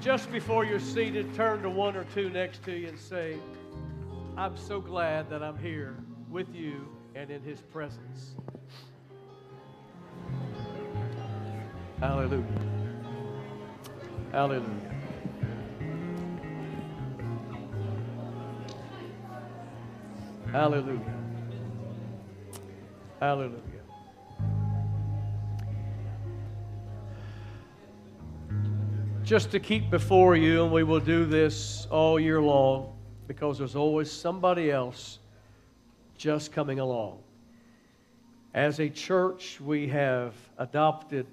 just before you're seated, turn to one or two next to you and say, I'm so glad that I'm here with you and in his presence. Hallelujah. Hallelujah. Hallelujah. Hallelujah. Just to keep before you, and we will do this all year long because there's always somebody else just coming along. As a church, we have adopted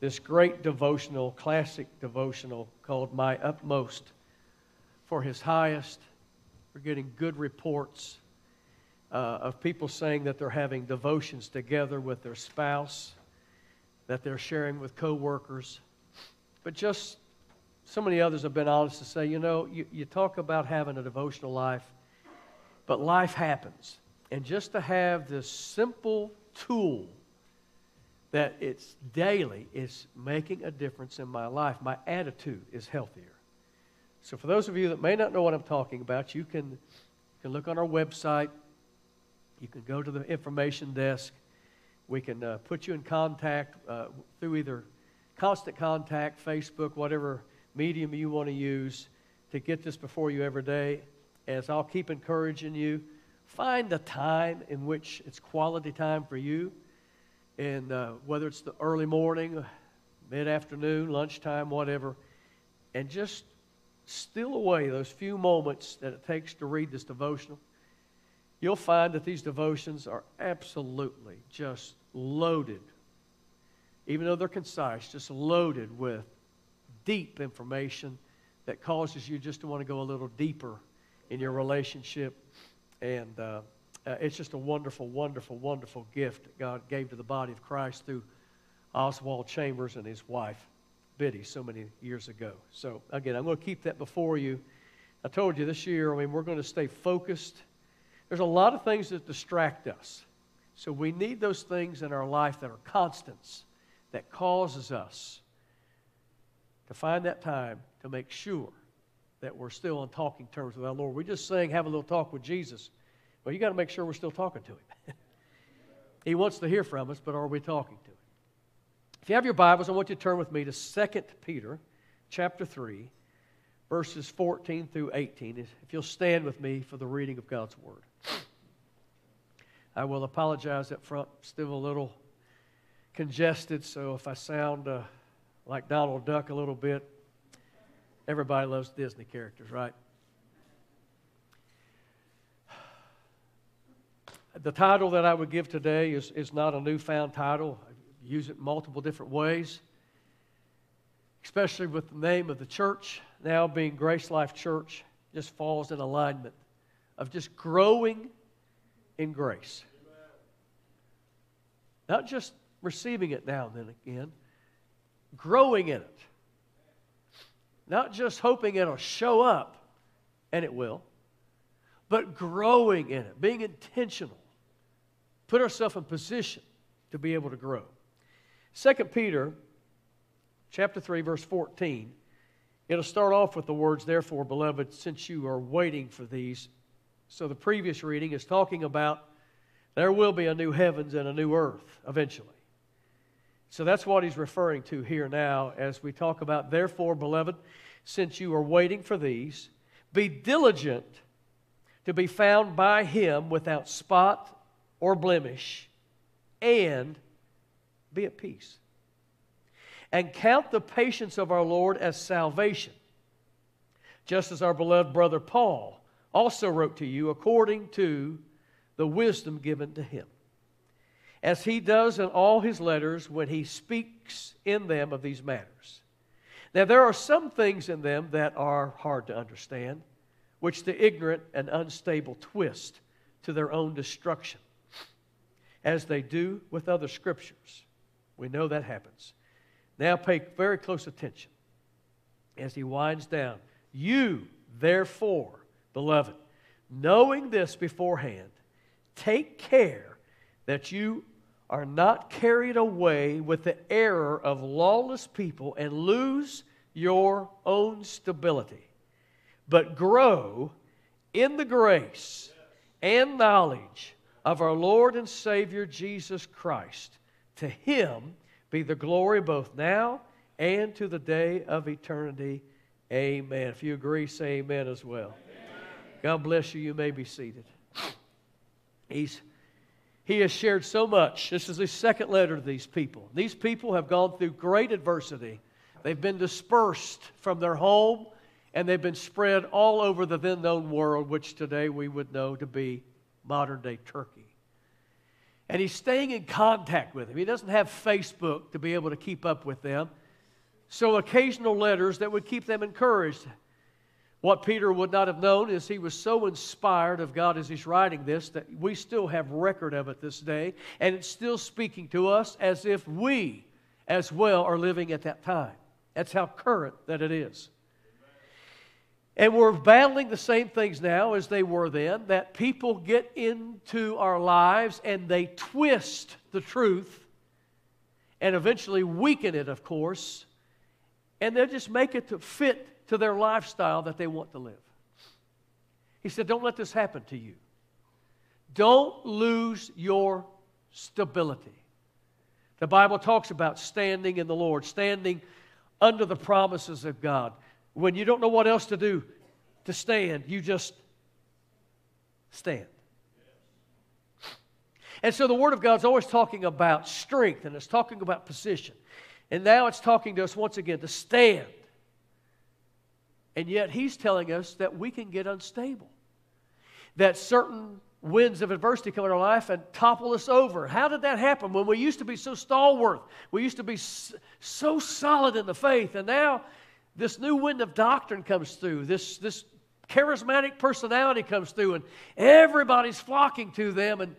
this great devotional, classic devotional called My Utmost for His Highest. We're getting good reports uh, of people saying that they're having devotions together with their spouse, that they're sharing with coworkers. But just so many others have been honest to say, you know, you, you talk about having a devotional life, but life happens. And just to have this simple tool that it's daily is making a difference in my life. My attitude is healthier. So, for those of you that may not know what I'm talking about, you can, you can look on our website. You can go to the information desk. We can uh, put you in contact uh, through either constant contact, Facebook, whatever medium you want to use to get this before you every day. As I'll keep encouraging you, find the time in which it's quality time for you. And uh, whether it's the early morning, mid afternoon, lunchtime, whatever, and just steal away those few moments that it takes to read this devotional. You'll find that these devotions are absolutely just loaded even though they're concise, just loaded with deep information that causes you just to want to go a little deeper in your relationship. And uh, uh, it's just a wonderful, wonderful, wonderful gift that God gave to the body of Christ through Oswald Chambers and his wife, Biddy, so many years ago. So, again, I'm going to keep that before you. I told you this year, I mean, we're going to stay focused. There's a lot of things that distract us. So, we need those things in our life that are constants that causes us to find that time to make sure that we're still on talking terms with our Lord. We're just saying have a little talk with Jesus. Well, you got to make sure we're still talking to him. he wants to hear from us, but are we talking to him? If you have your Bibles, I want you to turn with me to 2 Peter chapter 3, verses 14 through 18. If you'll stand with me for the reading of God's Word. I will apologize up front, still a little congested, so if I sound uh, like Donald Duck a little bit, everybody loves Disney characters, right? The title that I would give today is, is not a newfound title. I use it multiple different ways, especially with the name of the church now being Grace Life Church, just falls in alignment of just growing in grace. Not just receiving it now and then again, growing in it. Not just hoping it'll show up, and it will, but growing in it, being intentional. Put ourselves in position to be able to grow. 2 Peter chapter 3 verse 14 it'll start off with the words therefore beloved since you are waiting for these so the previous reading is talking about there will be a new heavens and a new earth eventually so that's what he's referring to here now as we talk about, therefore, beloved, since you are waiting for these, be diligent to be found by him without spot or blemish, and be at peace. And count the patience of our Lord as salvation, just as our beloved brother Paul also wrote to you according to the wisdom given to him as he does in all his letters when he speaks in them of these matters. Now, there are some things in them that are hard to understand, which the ignorant and unstable twist to their own destruction, as they do with other scriptures. We know that happens. Now, pay very close attention as he winds down. You, therefore, beloved, knowing this beforehand, take care that you are not carried away with the error of lawless people and lose your own stability, but grow in the grace and knowledge of our Lord and Savior Jesus Christ. To him be the glory both now and to the day of eternity. Amen. If you agree, say amen as well. Amen. God bless you. You may be seated. He's, he has shared so much. This is his second letter to these people. These people have gone through great adversity. They've been dispersed from their home and they've been spread all over the then known world, which today we would know to be modern day Turkey. And he's staying in contact with them. He doesn't have Facebook to be able to keep up with them. So, occasional letters that would keep them encouraged. What Peter would not have known is he was so inspired of God as he's writing this that we still have record of it this day, and it's still speaking to us as if we as well are living at that time. That's how current that it is. And we're battling the same things now as they were then that people get into our lives and they twist the truth and eventually weaken it, of course, and they'll just make it to fit to their lifestyle that they want to live. He said, Don't let this happen to you. Don't lose your stability. The Bible talks about standing in the Lord, standing under the promises of God. When you don't know what else to do to stand, you just stand. And so the Word of God is always talking about strength and it's talking about position. And now it's talking to us once again to stand. And yet He's telling us that we can get unstable, that certain winds of adversity come in our life and topple us over. How did that happen when we used to be so stalwart? We used to be so solid in the faith, and now this new wind of doctrine comes through, this, this charismatic personality comes through, and everybody's flocking to them. And,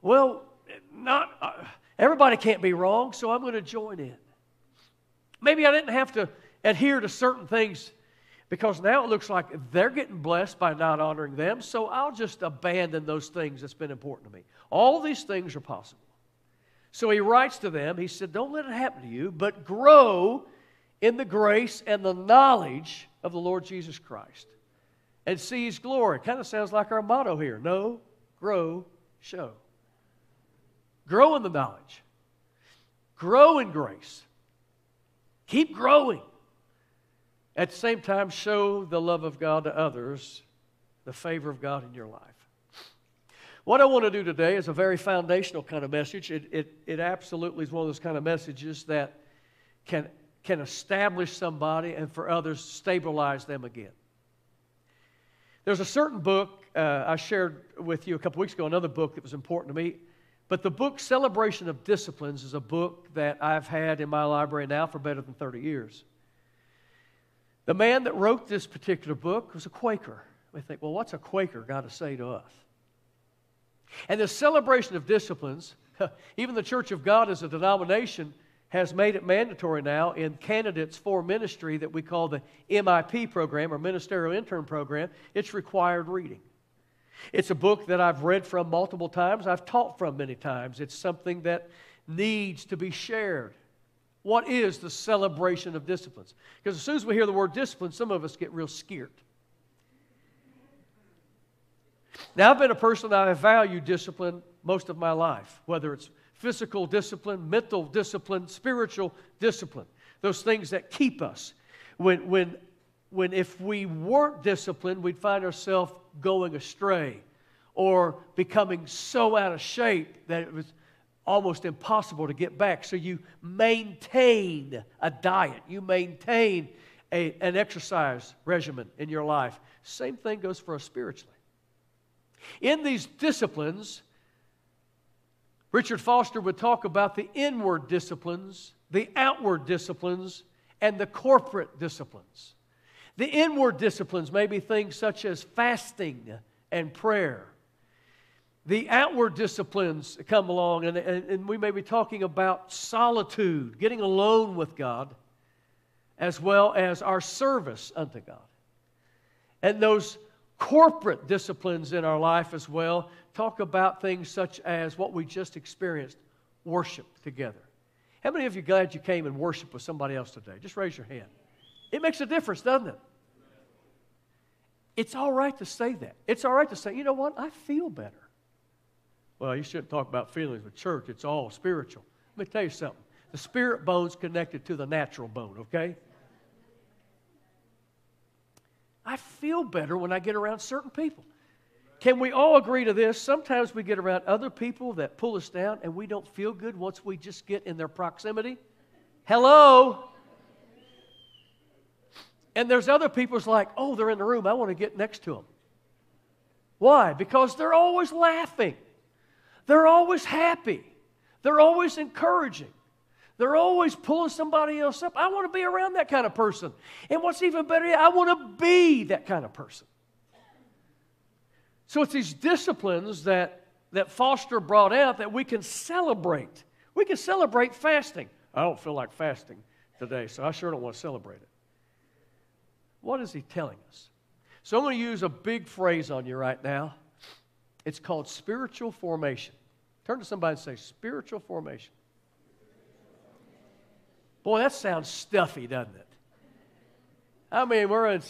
well, not uh, everybody can't be wrong, so I'm going to join in. Maybe I didn't have to adhere to certain things because now it looks like they're getting blessed by not honoring them, so I'll just abandon those things that's been important to me. All these things are possible. So he writes to them, he said, Don't let it happen to you, but grow in the grace and the knowledge of the Lord Jesus Christ and see his glory. Kind of sounds like our motto here know, grow, show. Grow in the knowledge, grow in grace, keep growing. At the same time, show the love of God to others, the favor of God in your life. What I want to do today is a very foundational kind of message. It, it, it absolutely is one of those kind of messages that can can establish somebody and for others stabilize them again. There's a certain book uh, I shared with you a couple weeks ago, another book that was important to me. But the book Celebration of Disciplines is a book that I've had in my library now for better than 30 years. The man that wrote this particular book was a Quaker. We think, well, what's a Quaker got to say to us? And the celebration of disciplines, even the Church of God as a denomination, has made it mandatory now in candidates for ministry that we call the MIP program or Ministerial Intern Program. It's required reading. It's a book that I've read from multiple times, I've taught from many times. It's something that needs to be shared. What is the celebration of disciplines? Because as soon as we hear the word discipline, some of us get real scared. Now, I've been a person that I value discipline most of my life, whether it's physical discipline, mental discipline, spiritual discipline. Those things that keep us. When, when, when if we weren't disciplined, we'd find ourselves going astray or becoming so out of shape that it was almost impossible to get back. So you maintain a diet, you maintain a, an exercise regimen in your life. Same thing goes for us spiritually. In these disciplines, Richard Foster would talk about the inward disciplines, the outward disciplines, and the corporate disciplines. The inward disciplines may be things such as fasting and prayer. The outward disciplines come along, and, and, and, we may be talking about solitude, getting alone with God, as well as our service unto God. And those corporate disciplines in our life as well talk about things such as what we just experienced worship together. How many of you glad you came and worshiped with somebody else today? Just raise your hand. It makes a difference, doesn't it? It's all right to say that. It's all right to say, you know what? I feel better. Well, you shouldn't talk about feelings with church. It's all spiritual. Let me tell you something. The spirit bone's connected to the natural bone, okay? I feel better when I get around certain people. Can we all agree to this? Sometimes we get around other people that pull us down and we don't feel good once we just get in their proximity. Hello? And there's other people's like, oh, they're in the room. I want to get next to them. Why? Because they're always laughing. They're always happy. They're always encouraging. They're always pulling somebody else up. I want to be around that kind of person. And what's even better, I want to be that kind of person. So it's these disciplines that, that Foster brought out that we can celebrate. We can celebrate fasting. I don't feel like fasting today, so I sure don't want to celebrate it. What is he telling us? So I'm going to use a big phrase on you right now. It's called spiritual formation. Turn to somebody and say, spiritual formation. Boy, that sounds stuffy, doesn't it? I mean, we're in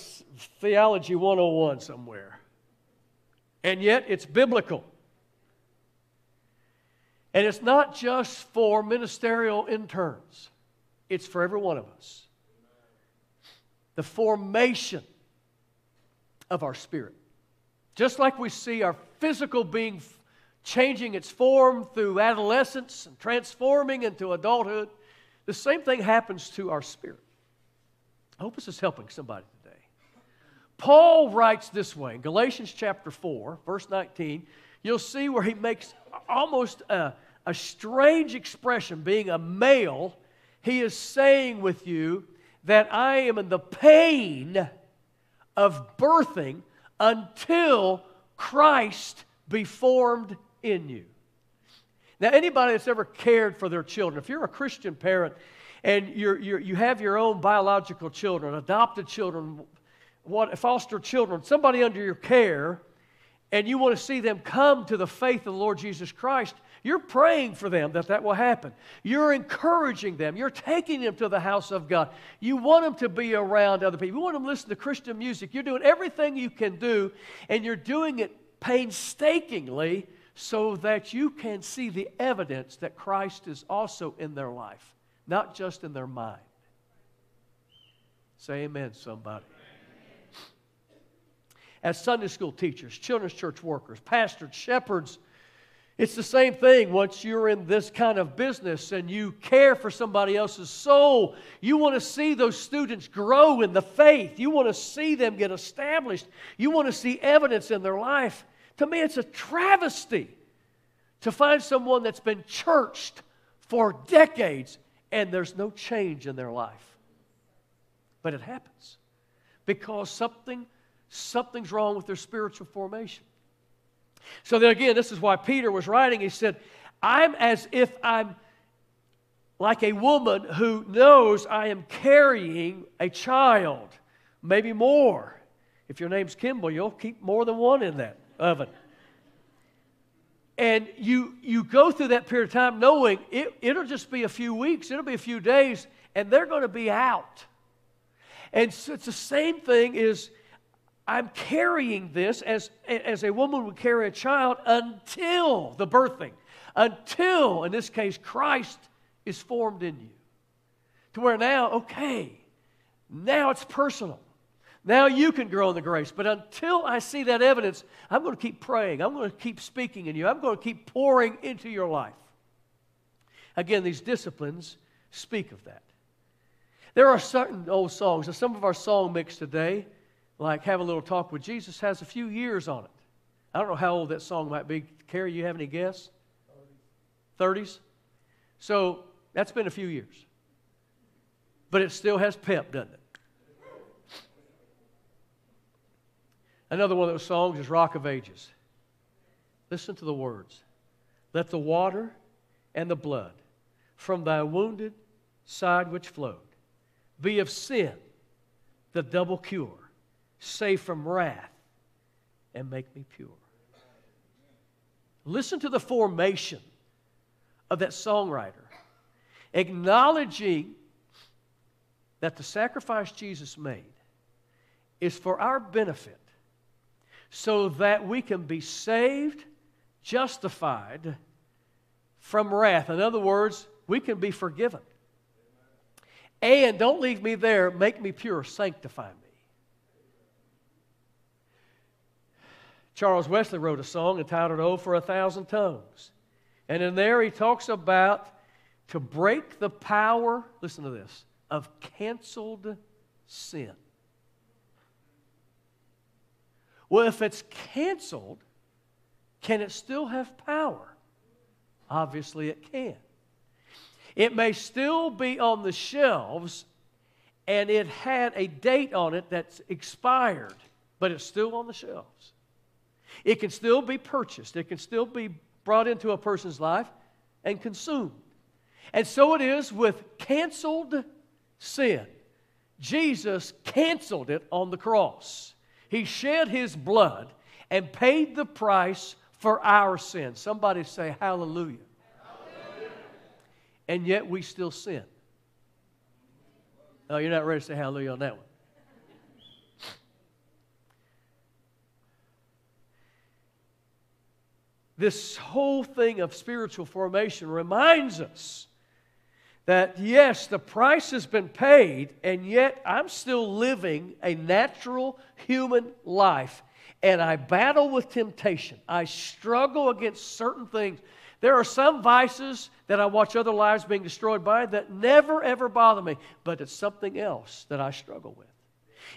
Theology 101 somewhere. And yet, it's biblical. And it's not just for ministerial interns, it's for every one of us the formation of our spirit. Just like we see our physical being changing its form through adolescence and transforming into adulthood, the same thing happens to our spirit. I hope this is helping somebody today. Paul writes this way in Galatians chapter 4, verse 19. You'll see where he makes almost a, a strange expression, being a male. He is saying with you, that I am in the pain of birthing until Christ be formed in you. Now, anybody that's ever cared for their children, if you're a Christian parent and you're, you're, you have your own biological children, adopted children, what, foster children, somebody under your care, and you want to see them come to the faith of the Lord Jesus Christ, you're praying for them that that will happen. You're encouraging them. You're taking them to the house of God. You want them to be around other people. You want them to listen to Christian music. You're doing everything you can do, and you're doing it painstakingly so that you can see the evidence that Christ is also in their life, not just in their mind. Say amen, somebody. As Sunday school teachers, children's church workers, pastors, shepherds, it's the same thing once you're in this kind of business and you care for somebody else's soul. You want to see those students grow in the faith. You want to see them get established. You want to see evidence in their life. To me, it's a travesty to find someone that's been churched for decades and there's no change in their life. But it happens because something, something's wrong with their spiritual formation. So then again, this is why Peter was writing. He said, I'm as if I'm like a woman who knows I am carrying a child, maybe more. If your name's Kimball, you'll keep more than one in that oven. And you, you go through that period of time knowing it, it'll just be a few weeks, it'll be a few days, and they're going to be out. And so it's the same thing is I'm carrying this as, as a woman would carry a child until the birthing, until, in this case, Christ is formed in you. To where now, okay, now it's personal. Now you can grow in the grace. But until I see that evidence, I'm going to keep praying. I'm going to keep speaking in you. I'm going to keep pouring into your life. Again, these disciplines speak of that. There are certain old songs, and some of our song mix today like Have a Little Talk with Jesus has a few years on it. I don't know how old that song might be. Carrie, you have any guess? 30s. So that's been a few years. But it still has pep, doesn't it? Another one of those songs is Rock of Ages. Listen to the words. Let the water and the blood from thy wounded side which flowed be of sin the double cure save from wrath, and make me pure. Listen to the formation of that songwriter, acknowledging that the sacrifice Jesus made is for our benefit so that we can be saved, justified from wrath. In other words, we can be forgiven. And don't leave me there, make me pure, sanctify me. Charles Wesley wrote a song entitled Oh for a Thousand Tongues. And in there he talks about to break the power, listen to this, of canceled sin. Well, if it's canceled, can it still have power? Obviously, it can. It may still be on the shelves and it had a date on it that's expired, but it's still on the shelves. It can still be purchased, it can still be brought into a person's life and consumed. And so it is with canceled sin. Jesus canceled it on the cross. He shed his blood and paid the price for our sin. Somebody say, Hallelujah. hallelujah. And yet we still sin. Oh, you're not ready to say hallelujah on that one. This whole thing of spiritual formation reminds us that yes, the price has been paid, and yet I'm still living a natural human life. And I battle with temptation. I struggle against certain things. There are some vices that I watch other lives being destroyed by that never ever bother me, but it's something else that I struggle with.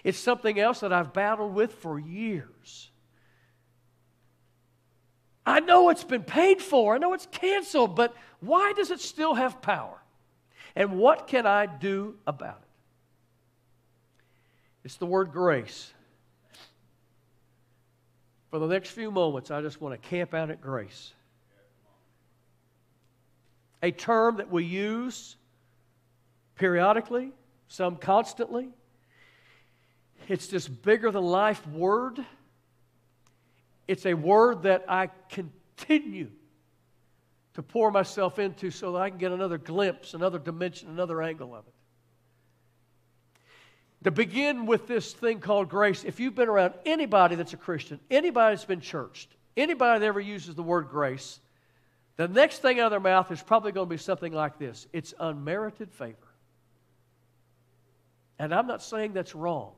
It's something else that I've battled with for years. I know it's been paid for, I know it's canceled, but why does it still have power? And what can I do about it? It's the word grace. For the next few moments, I just want to camp out at grace. A term that we use periodically, some constantly. It's this bigger than life word. It's a word that I continue to pour myself into so that I can get another glimpse, another dimension, another angle of it. To begin with this thing called grace, if you've been around anybody that's a Christian, anybody that's been churched, anybody that ever uses the word grace, the next thing out of their mouth is probably going to be something like this it's unmerited favor. And I'm not saying that's wrong,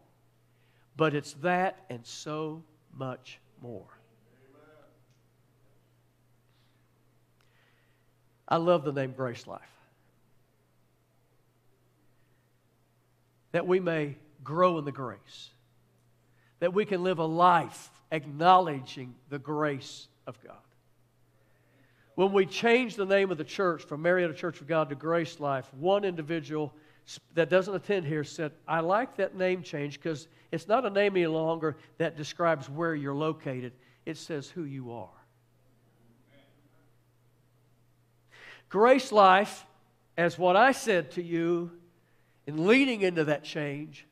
but it's that and so much more. I love the name Grace Life. That we may grow in the grace, that we can live a life acknowledging the grace of God. When we changed the name of the church from Marietta Church of God to Grace Life, one individual that doesn't attend here said, I like that name change because it's not a name any longer that describes where you're located, it says who you are. Grace life, as what I said to you in leading into that change,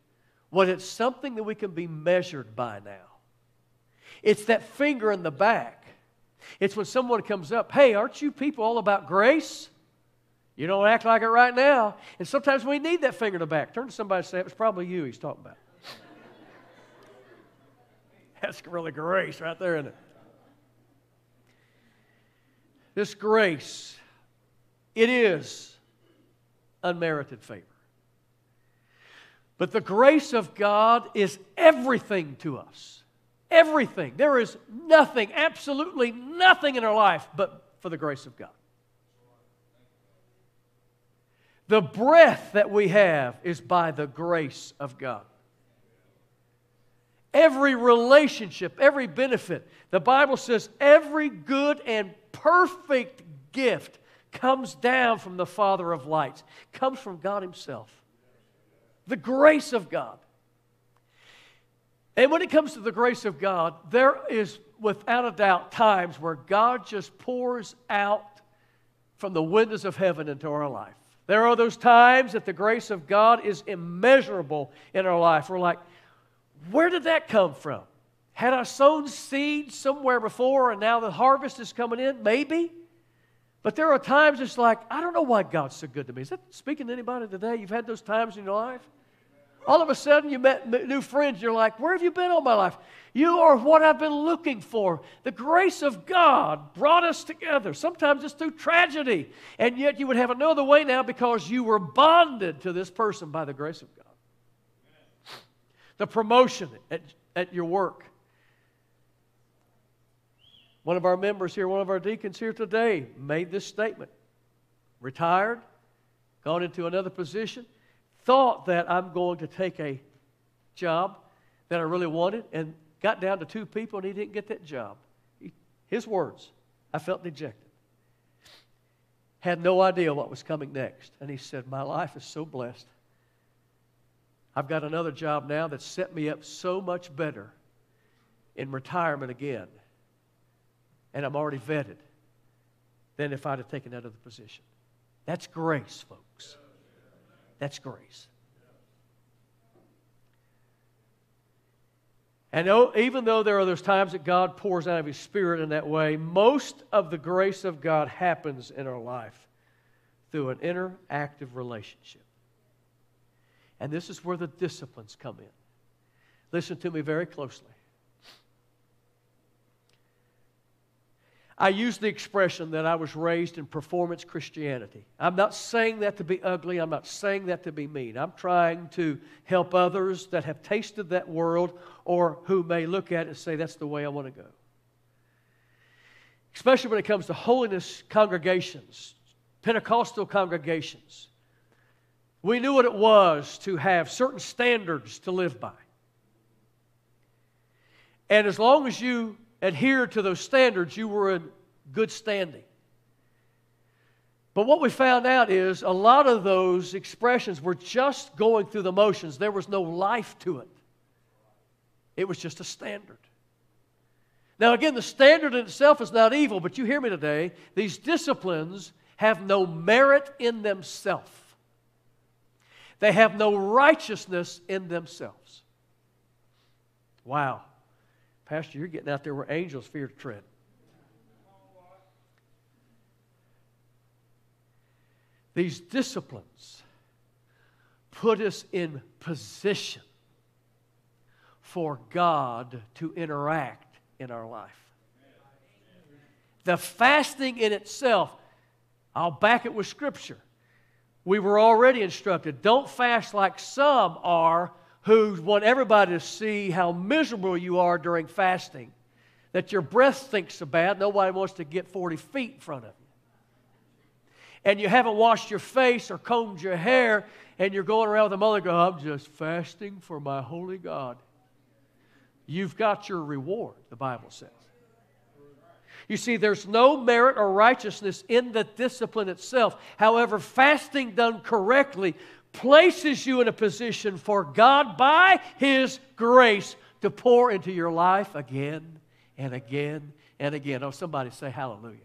was it's something that we can be measured by now. It's that finger in the back. It's when someone comes up, hey, aren't you people all about grace? You don't act like it right now. And sometimes we need that finger in the back. Turn to somebody and say, it was probably you he's talking about. That's really grace right there, isn't it? This grace it is unmerited favor. But the grace of God is everything to us. Everything. There is nothing, absolutely nothing in our life but for the grace of God. The breath that we have is by the grace of God. Every relationship, every benefit, the Bible says every good and perfect gift comes down from the Father of lights, comes from God Himself. The grace of God. And when it comes to the grace of God, there is without a doubt times where God just pours out from the windows of heaven into our life. There are those times that the grace of God is immeasurable in our life. We're like, where did that come from? Had I sown seed somewhere before and now the harvest is coming in? Maybe. But there are times it's like, I don't know why God's so good to me. Is that speaking to anybody today? You've had those times in your life? All of a sudden, you met new friends. You're like, Where have you been all my life? You are what I've been looking for. The grace of God brought us together. Sometimes it's through tragedy, and yet you would have another way now because you were bonded to this person by the grace of God. The promotion at, at your work. One of our members here, one of our deacons here today, made this statement retired, gone into another position, thought that I'm going to take a job that I really wanted, and got down to two people, and he didn't get that job. His words, I felt dejected. Had no idea what was coming next. And he said, My life is so blessed. I've got another job now that's set me up so much better in retirement again. And I'm already vetted than if I'd have taken that other position. That's grace, folks. That's grace. And even though there are those times that God pours out of His Spirit in that way, most of the grace of God happens in our life through an interactive relationship. And this is where the disciplines come in. Listen to me very closely. I use the expression that I was raised in performance Christianity. I'm not saying that to be ugly. I'm not saying that to be mean. I'm trying to help others that have tasted that world or who may look at it and say, that's the way I want to go. Especially when it comes to holiness congregations, Pentecostal congregations. We knew what it was to have certain standards to live by. And as long as you adhered to those standards, you were in good standing. But what we found out is a lot of those expressions were just going through the motions. There was no life to it, it was just a standard. Now, again, the standard in itself is not evil, but you hear me today. These disciplines have no merit in themselves, they have no righteousness in themselves. Wow. Pastor, you're getting out there where angels fear to tread. These disciplines put us in position for God to interact in our life. The fasting in itself, I'll back it with Scripture. We were already instructed don't fast like some are who want everybody to see how miserable you are during fasting, that your breath stinks so bad, nobody wants to get 40 feet in front of you. And you haven't washed your face or combed your hair, and you're going around with a mother go, I'm just fasting for my holy God. You've got your reward, the Bible says. You see, there's no merit or righteousness in the discipline itself. However, fasting done correctly places you in a position for God by His grace to pour into your life again and again and again. Oh, somebody say hallelujah.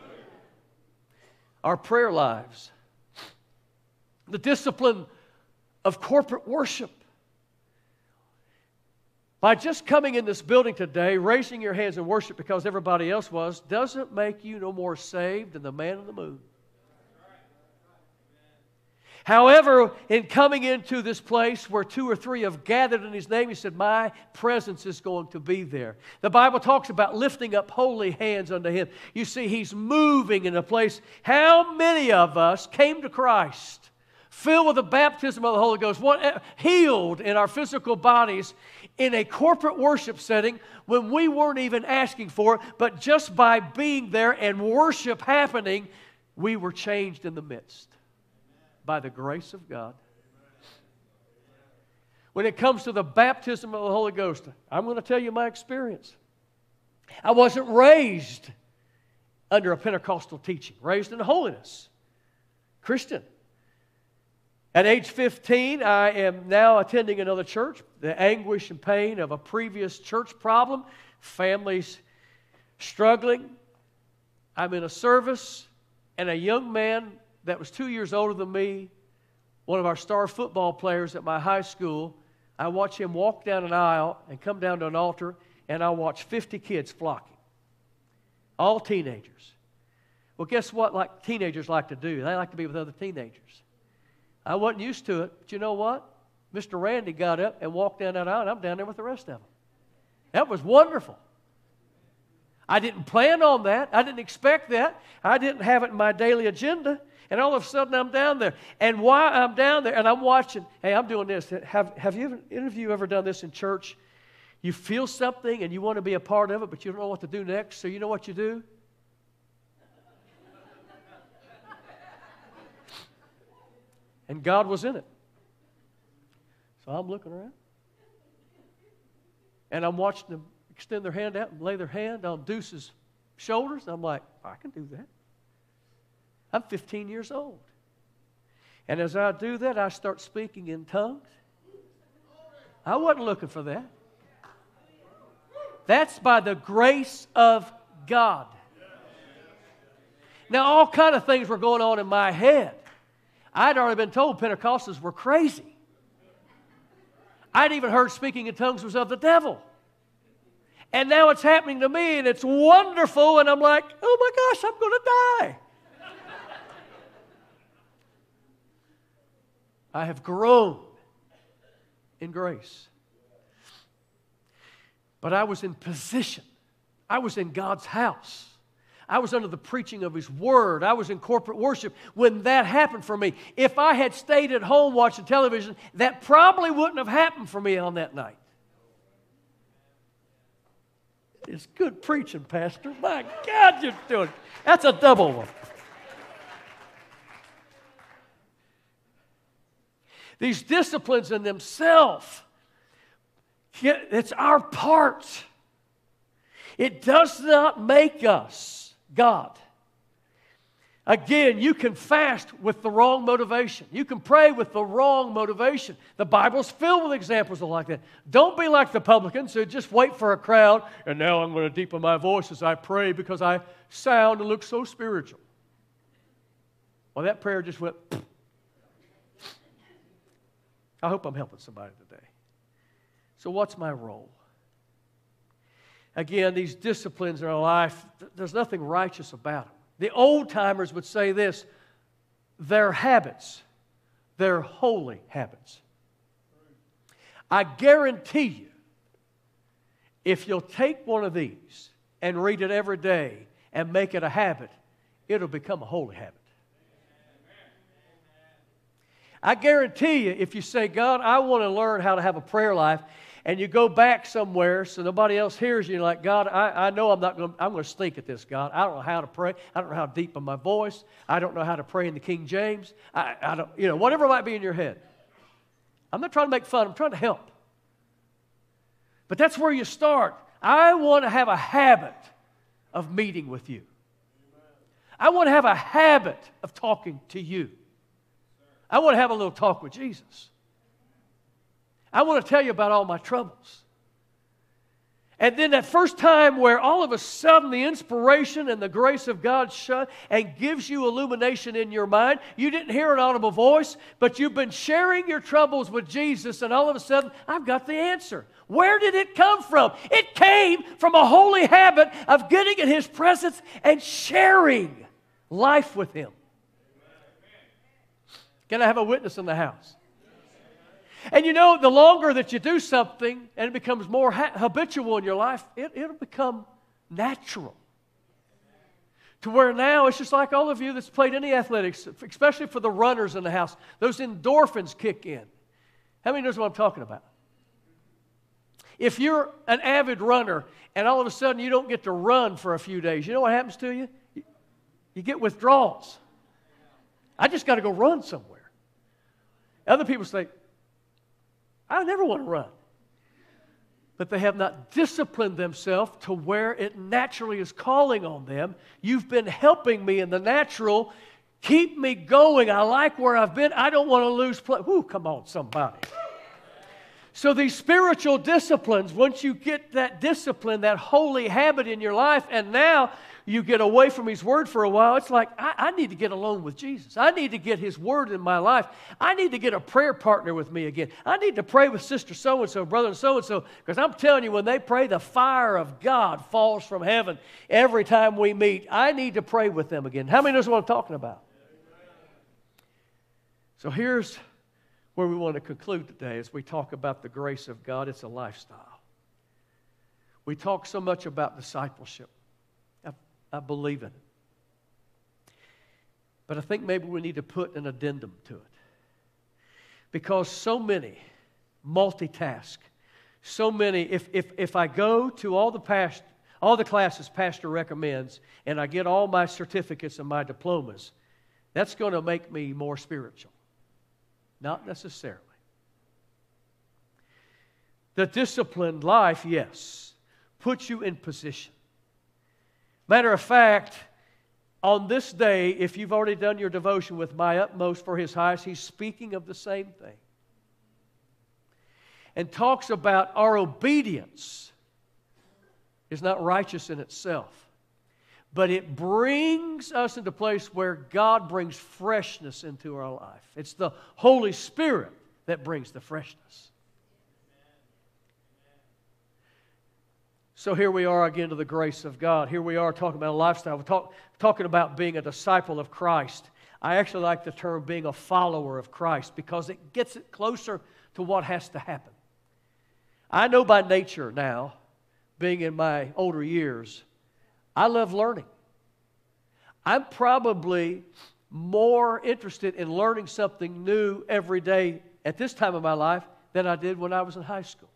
hallelujah. Our prayer lives, the discipline of corporate worship. By just coming in this building today, raising your hands in worship because everybody else was, doesn't make you no more saved than the man on the moon. However, in coming into this place where two or three have gathered in His name, He said, My presence is going to be there. The Bible talks about lifting up holy hands unto Him. You see, He's moving in a place. How many of us came to Christ? Filled with the baptism of the Holy Ghost, one, eh, healed in our physical bodies in a corporate worship setting when we weren't even asking for it, but just by being there and worship happening, we were changed in the midst by the grace of God. When it comes to the baptism of the Holy Ghost, I'm going to tell you my experience. I wasn't raised under a Pentecostal teaching, raised in holiness, Christian. At age 15, I am now attending another church. The anguish and pain of a previous church problem, families struggling. I'm in a service, and a young man that was two years older than me, one of our star football players at my high school. I watch him walk down an aisle and come down to an altar, and I watch 50 kids flocking, all teenagers. Well, guess what? Like teenagers like to do, they like to be with other teenagers. I wasn't used to it, but you know what? Mr. Randy got up and walked down that aisle, and I'm down there with the rest of them. That was wonderful. I didn't plan on that. I didn't expect that. I didn't have it in my daily agenda. And all of a sudden, I'm down there. And while I'm down there and I'm watching, hey, I'm doing this. Have, have you, any of you ever done this in church? You feel something and you want to be a part of it, but you don't know what to do next. So you know what you do? and God was in it. So I'm looking around. And I'm watching them extend their hand out and lay their hand on Deuce's shoulders. I'm like, I can do that. I'm 15 years old. And as I do that, I start speaking in tongues. I wasn't looking for that. That's by the grace of God. Now, all kind of things were going on in my head. I'd already been told Pentecostals were crazy. I'd even heard speaking in tongues was of the devil. And now it's happening to me, and it's wonderful, and I'm like, oh my gosh, I'm going to die. I have grown in grace. But I was in position, I was in God's house. I was under the preaching of His Word. I was in corporate worship when that happened for me. If I had stayed at home watching television, that probably wouldn't have happened for me on that night. It's good preaching, Pastor. My God, you're doing That's a double one. These disciplines in themselves, it's our part. It does not make us God. Again, you can fast with the wrong motivation. You can pray with the wrong motivation. The Bible's filled with examples of like that. Don't be like the publicans who just wait for a crowd, and now I'm going to deepen my voice as I pray because I sound and look so spiritual. Well, that prayer just went. I hope I'm helping somebody today. So, what's my role? Again, these disciplines in our life, there's nothing righteous about them. The old timers would say this they're habits, they're holy habits. I guarantee you, if you'll take one of these and read it every day and make it a habit, it'll become a holy habit. I guarantee you, if you say, God, I want to learn how to have a prayer life, and you go back somewhere so nobody else hears you, like, God, I, I know I'm not going to, I'm going to stink at this, God. I don't know how to pray. I don't know how deep in my voice. I don't know how to pray in the King James. I, I don't, you know, whatever might be in your head. I'm not trying to make fun, I'm trying to help. But that's where you start. I want to have a habit of meeting with you. I want to have a habit of talking to you. I want to have a little talk with Jesus. I want to tell you about all my troubles. And then that first time where all of a sudden the inspiration and the grace of God and gives you illumination in your mind. You didn't hear an audible voice, but you've been sharing your troubles with Jesus, and all of a sudden, I've got the answer. Where did it come from? It came from a holy habit of getting in His presence and sharing life with Him. Can I have a witness in the house? And you know, the longer that you do something and it becomes more ha- habitual in your life, it, it'll become natural. To where now it's just like all of you that's played any athletics, especially for the runners in the house, those endorphins kick in. How many knows what I'm talking about? If you're an avid runner and all of a sudden you don't get to run for a few days, you know what happens to you? You get withdrawals. I just got to go run somewhere. Other people say, I never want to run. But they have not disciplined themselves to where it naturally is calling on them. You've been helping me in the natural. Keep me going. I like where I've been. I don't want to lose play. Whoo, come on, somebody. So, these spiritual disciplines, once you get that discipline, that holy habit in your life, and now you get away from His Word for a while, it's like, I, I, need to get alone with Jesus. I need to get His Word in my life. I need to get a prayer partner with me again. I need to pray with Sister so and so, brother so and so, because I'm telling you, when they pray, the fire of God falls from heaven every time we meet. I need to pray with them again. How many knows what I'm talking about? So here's where we want to conclude today as we talk about the grace of God. It's a lifestyle. We talk so much about discipleship. I, believe in it. But I think maybe we need to put an addendum to it. Because so many multitask. So many, if, if, if I go to all the past, all the classes pastor recommends and I get all my certificates and my diplomas, that's going to make me more spiritual. Not necessarily. The disciplined life, yes, puts you in position. Matter of fact, on this day, if you've already done your devotion with my utmost for his highest, he's speaking of the same thing. And talks about our obedience is not righteous in itself, but it brings us into a place where God brings freshness into our life. It's the Holy Spirit that brings the freshness. So here we are again to the grace of God. Here we are talking about a lifestyle. We're talk, talking about being a disciple of Christ. I actually like the term being a follower of Christ because it gets it closer to what has to happen. I know by nature now, being in my older years, I love learning. I'm probably more interested in learning something new every day at this time of my life than I did when I was in high school.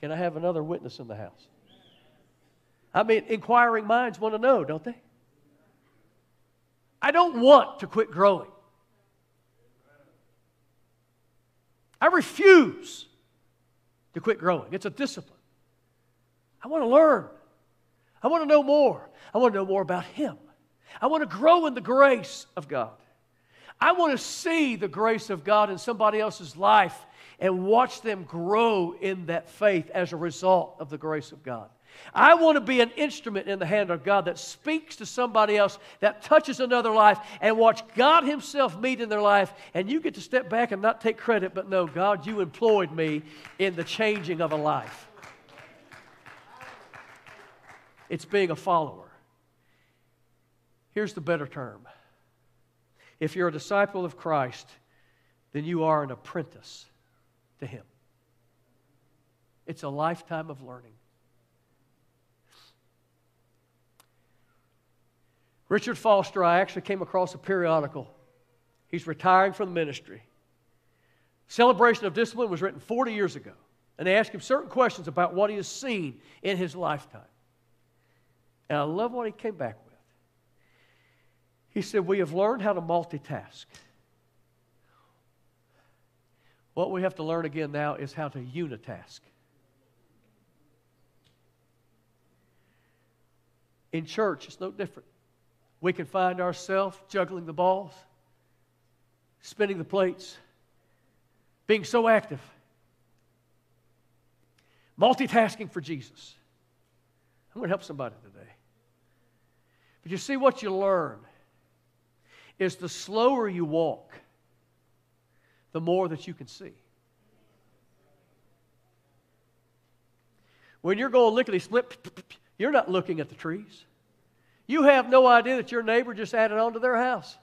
Can I have another witness in the house? I mean, inquiring minds want to know, don't they? I don't want to quit growing. I refuse to quit growing. It's a discipline. I want to learn. I want to know more. I want to know more about Him. I want to grow in the grace of God. I want to see the grace of God in somebody else's life and watch them grow in that faith as a result of the grace of God. I want to be an instrument in the hand of God that speaks to somebody else, that touches another life, and watch God Himself meet in their life. And you get to step back and not take credit, but know, God, you employed me in the changing of a life. It's being a follower. Here's the better term if you're a disciple of Christ, then you are an apprentice to Him. It's a lifetime of learning. Richard Foster, I actually came across a periodical. He's retiring from the ministry. Celebration of Discipline was written 40 years ago. And they asked him certain questions about what he has seen in his lifetime. And I love what he came back with. He said, We have learned how to multitask. What we have to learn again now is how to unitask. In church, it's no different we can find ourselves juggling the balls, spinning the plates, being so active, multitasking for Jesus. I'm going to help somebody today. But you see, what you learn is the slower you walk, the more that you can see. When you're going lickety split, you're not looking at the trees. You have no idea that your neighbor just added on to their house.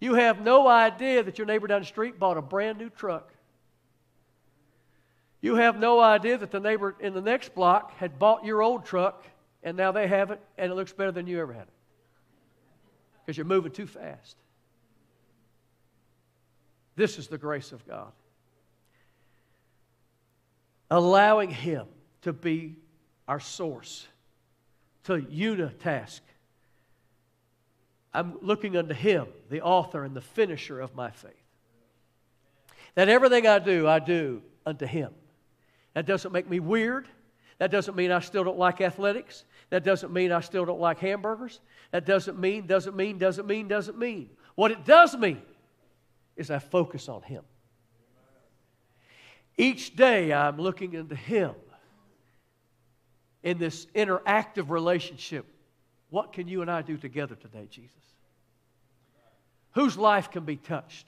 You have no idea that your neighbor down the street bought a brand new truck. You have no idea that the neighbor in the next block had bought your old truck and now they have it and it looks better than you ever had it. Because you're moving too fast. This is the grace of God. Allowing Him to be our source to unitask. I'm looking unto Him, the author and the finisher of my faith. That everything I do, I do unto Him. That doesn't make me weird. That doesn't mean I still don't like athletics. That doesn't mean I still don't like hamburgers. That doesn't mean, doesn't mean, doesn't mean, doesn't mean. What it does mean is I focus on Him. Each day I'm looking into Him in this interactive relationship, what can you and I do together today, Jesus? Whose life can be touched?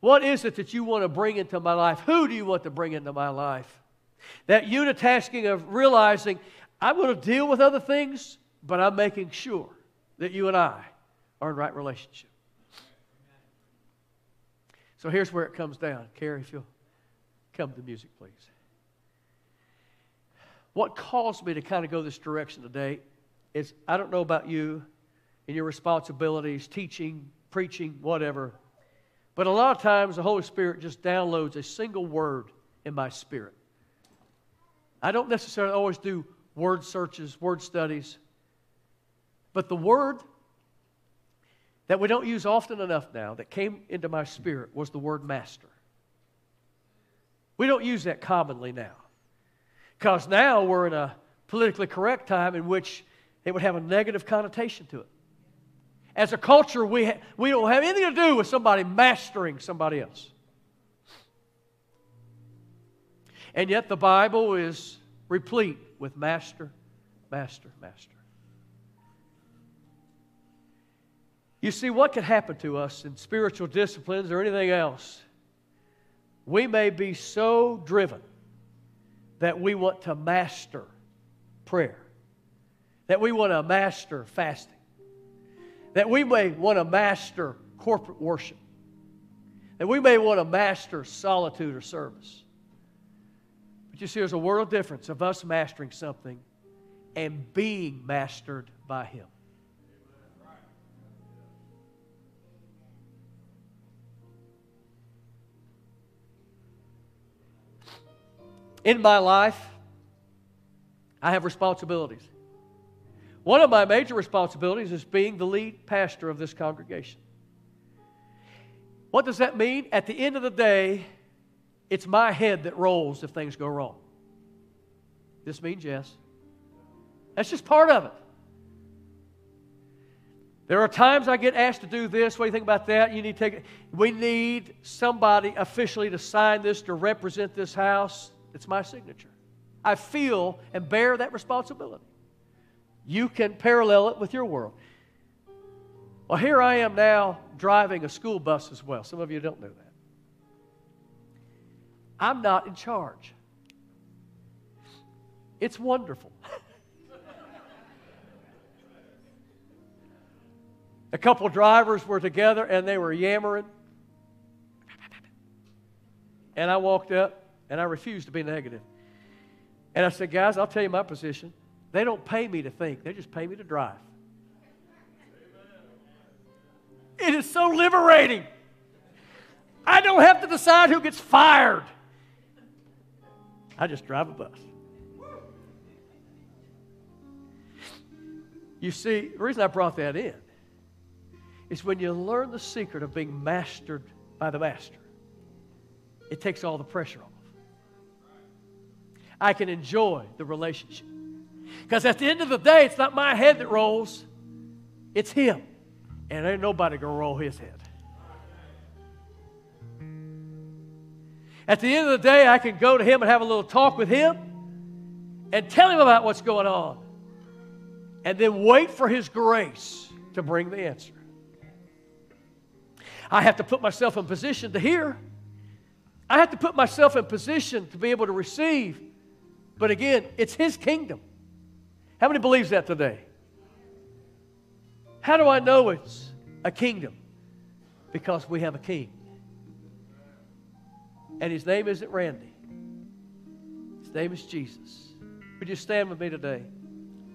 What is it that you want to bring into my life? Who do you want to bring into my life? That unitasking of realizing I'm going to deal with other things, but I'm making sure that you and I are in right relationship. So here's where it comes down. Carrie, if you'll come to music, please. What caused me to kind of go this direction today is I don't know about you and your responsibilities, teaching, preaching, whatever, but a lot of times the Holy Spirit just downloads a single word in my spirit. I don't necessarily always do word searches, word studies, but the word that we don't use often enough now that came into my spirit was the word master. We don't use that commonly now. Because now we're in a politically correct time in which it would have a negative connotation to it. As a culture, we, ha- we don't have anything to do with somebody mastering somebody else. And yet the Bible is replete with master, master, master. You see, what could happen to us in spiritual disciplines or anything else? We may be so driven that we want to master prayer, that we want to master fasting, that we may want to master corporate worship, that we may want to master solitude or service. But you see, there's a world difference of us mastering something and being mastered by Him. In my life, I have responsibilities. One of my major responsibilities is being the lead pastor of this congregation. What does that mean? At the end of the day, it's my head that rolls if things go wrong. This means yes. That's just part of it. There are times I get asked to do this. What do you think about that? You need to take. We need somebody officially to sign this to represent this house. It's my signature. I feel and bear that responsibility. You can parallel it with your world. Well, here I am now driving a school bus as well. Some of you don't know that. I'm not in charge. It's wonderful. a couple drivers were together and they were yammering. And I walked up and I refused to be negative. And I said, guys, I'll tell you my position. They don't pay me to think, they just pay me to drive. It is so liberating. I don't have to decide who gets fired. I just drive a bus. You see, the reason I brought that in is when you learn the secret of being mastered by the master, it takes all the pressure off. I can enjoy the relationship. Because at the end of the day, it's not my head that rolls, it's him. And ain't nobody gonna roll his head. At the end of the day, I can go to him and have a little talk with him and tell him about what's going on. And then wait for his grace to bring the answer. I have to put myself in position to hear. I have to put myself in position to be able to receive. But again, it's his kingdom. How many believes that today? How do I know it's a kingdom? Because we have a king. And his name isn't Randy. His name is Jesus. Would you stand with me today?